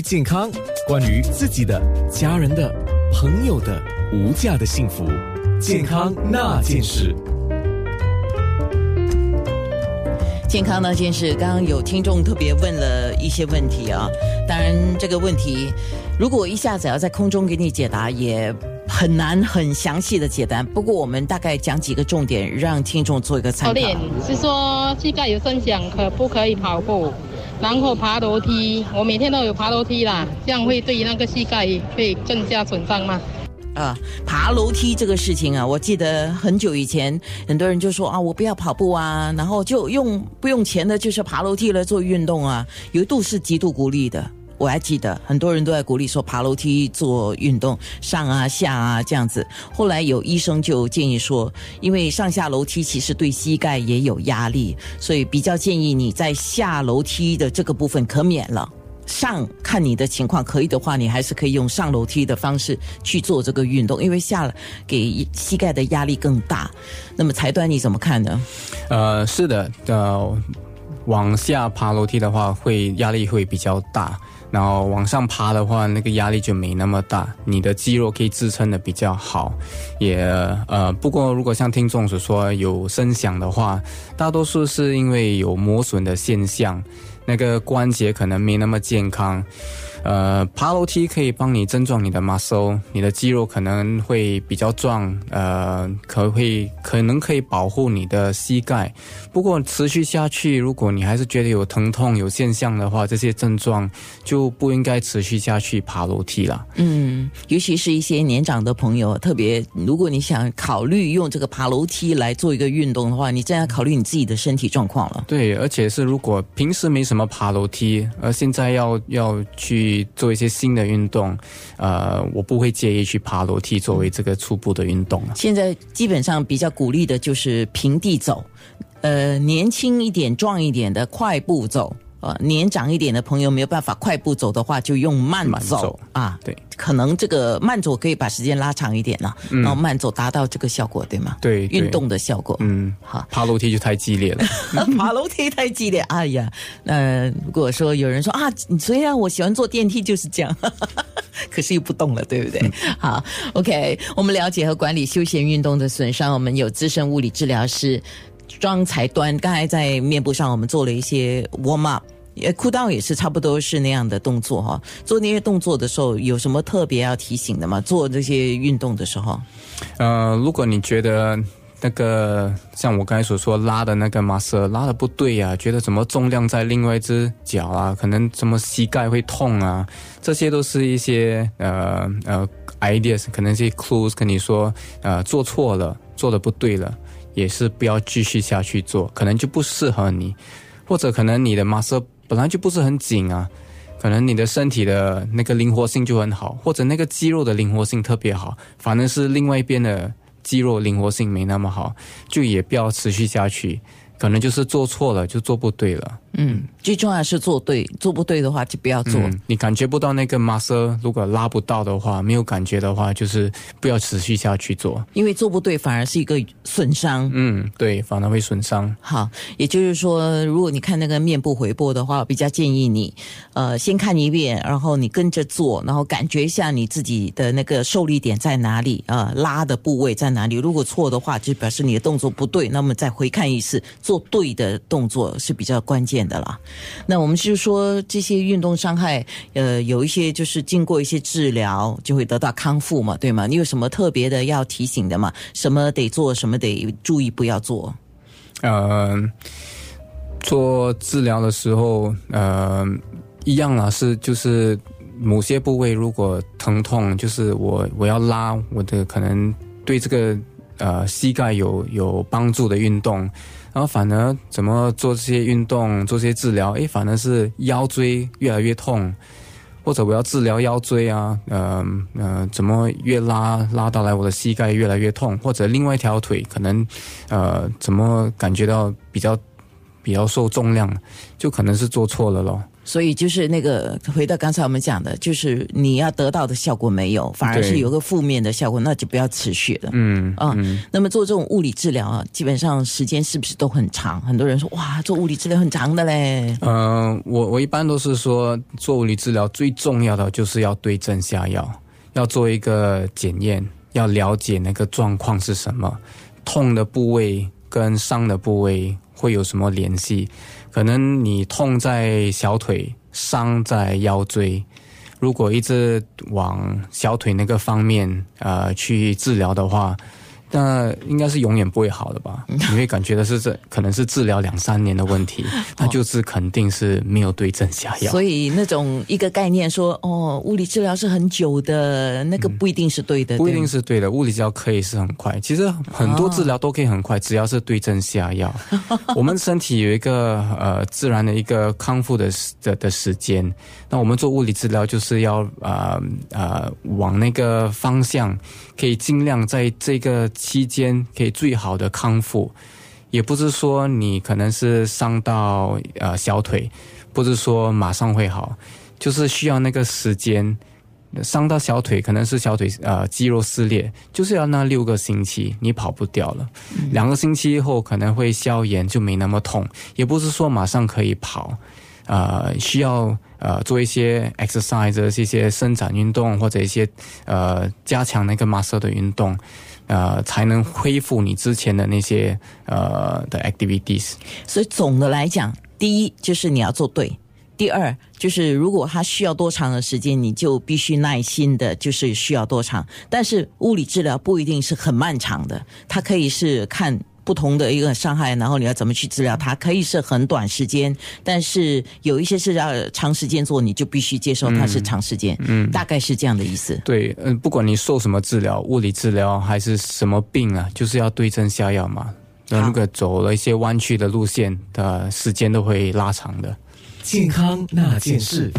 健康，关于自己的、家人的、朋友的无价的幸福，健康那件事。健康那件事，刚刚有听众特别问了一些问题啊。当然，这个问题如果一下子要在空中给你解答，也很难很详细的解答。不过，我们大概讲几个重点，让听众做一个参考。是说膝盖有声响，可不可以跑步？然后爬楼梯，我每天都有爬楼梯啦，这样会对那个膝盖会更加损伤吗？啊，爬楼梯这个事情啊，我记得很久以前，很多人就说啊，我不要跑步啊，然后就用不用钱的，就是爬楼梯来做运动啊。有一度是极度鼓励的，我还记得很多人都在鼓励说爬楼梯做运动，上啊下啊这样子。后来有医生就建议说，因为上下楼梯其实对膝盖也有压力，所以比较建议你在下楼梯的这个部分可免了。上看你的情况可以的话，你还是可以用上楼梯的方式去做这个运动，因为下给膝盖的压力更大。那么财端你怎么看呢？呃，是的，呃，往下爬楼梯的话，会压力会比较大，然后往上爬的话，那个压力就没那么大，你的肌肉可以支撑的比较好。也呃，不过如果像听众所说有声响的话，大多数是因为有磨损的现象。那个关节可能没那么健康。呃，爬楼梯可以帮你增壮你的 muscle，你的肌肉可能会比较壮，呃，可会可能可以保护你的膝盖。不过持续下去，如果你还是觉得有疼痛、有现象的话，这些症状就不应该持续下去爬楼梯了。嗯，尤其是一些年长的朋友，特别如果你想考虑用这个爬楼梯来做一个运动的话，你真要考虑你自己的身体状况了。对，而且是如果平时没什么爬楼梯，而现在要要去。做一些新的运动，呃，我不会介意去爬楼梯作为这个初步的运动现在基本上比较鼓励的就是平地走，呃，年轻一点、壮一点的快步走。呃，年长一点的朋友没有办法快步走的话，就用慢走啊。对，可能这个慢走可以把时间拉长一点了，然后慢走达到这个效果，对吗？对，运动的效果。嗯，好，爬楼梯就太激烈了。爬楼梯太激烈，哎呀，那如果说有人说啊，虽然我喜欢坐电梯就是这样，可是又不动了，对不对？好，OK，我们了解和管理休闲运动的损伤，我们有资深物理治疗师。妆才端，刚才在面部上我们做了一些 warm up，呃，裤裆也是差不多是那样的动作哈。做那些动作的时候，有什么特别要提醒的吗？做这些运动的时候，呃，如果你觉得那个像我刚才所说拉的那个马色拉的不对呀，觉得怎么重量在另外一只脚啊，可能什么膝盖会痛啊，这些都是一些呃呃 ideas，可能是 clues 跟你说呃做错了，做的不对了。也是不要继续下去做，可能就不适合你，或者可能你的 muscle 本来就不是很紧啊，可能你的身体的那个灵活性就很好，或者那个肌肉的灵活性特别好，反正是另外一边的肌肉灵活性没那么好，就也不要持续下去。可能就是做错了，就做不对了。嗯，最重要是做对，做不对的话就不要做。你感觉不到那个 muscle，如果拉不到的话，没有感觉的话，就是不要持续下去做。因为做不对反而是一个损伤。嗯，对，反而会损伤。好，也就是说，如果你看那个面部回波的话，我比较建议你，呃，先看一遍，然后你跟着做，然后感觉一下你自己的那个受力点在哪里啊，拉的部位在哪里。如果错的话，就表示你的动作不对，那么再回看一次。做对的动作是比较关键的啦。那我们就说这些运动伤害，呃，有一些就是经过一些治疗就会得到康复嘛，对吗？你有什么特别的要提醒的吗？什么得做，什么得注意不要做？呃，做治疗的时候，呃，一样啦，是就是某些部位如果疼痛，就是我我要拉我的可能对这个呃膝盖有有帮助的运动。然后反而怎么做这些运动，做这些治疗，诶，反而是腰椎越来越痛，或者我要治疗腰椎啊，呃呃，怎么越拉拉到来我的膝盖越来越痛，或者另外一条腿可能，呃，怎么感觉到比较比较受重量，就可能是做错了咯。所以就是那个回到刚才我们讲的，就是你要得到的效果没有，反而是有个负面的效果，那就不要持续了。嗯啊、嗯，那么做这种物理治疗啊，基本上时间是不是都很长？很多人说哇，做物理治疗很长的嘞。呃，我我一般都是说，做物理治疗最重要的就是要对症下药，要做一个检验，要了解那个状况是什么，痛的部位跟伤的部位会有什么联系？可能你痛在小腿，伤在腰椎。如果一直往小腿那个方面呃去治疗的话，那应该是永远不会好的吧？你会感觉的是这可能是治疗两三年的问题，那就是肯定是没有对症下药。所以那种一个概念说哦，物理治疗是很久的，那个不一定是对的，不一定是对的，物理治疗可以是很快，其实很多治疗都可以很快，只要是对症下药。我们身体有一个呃自然的一个康复的时的的时间，那我们做物理治疗就是要呃呃往那个方向，可以尽量在这个期间可以最好的康复。也不是说你可能是伤到呃小腿，不是说马上会好，就是需要那个时间。伤到小腿可能是小腿呃肌肉撕裂，就是要那六个星期，你跑不掉了。两个星期后可能会消炎，就没那么痛。也不是说马上可以跑，呃，需要呃做一些 exercise 一些伸展运动或者一些呃加强那个 muscle 的运动，呃，才能恢复你之前的那些呃的 activities。所以总的来讲，第一就是你要做对。第二就是，如果他需要多长的时间，你就必须耐心的，就是需要多长。但是物理治疗不一定是很漫长的，它可以是看不同的一个伤害，然后你要怎么去治疗它，可以是很短时间，但是有一些是要长时间做，你就必须接受它是长时间。嗯，大概是这样的意思。对，嗯、不管你受什么治疗，物理治疗还是什么病啊，就是要对症下药嘛。那好如果走了一些弯曲的路线的时间都会拉长的。健康那件事。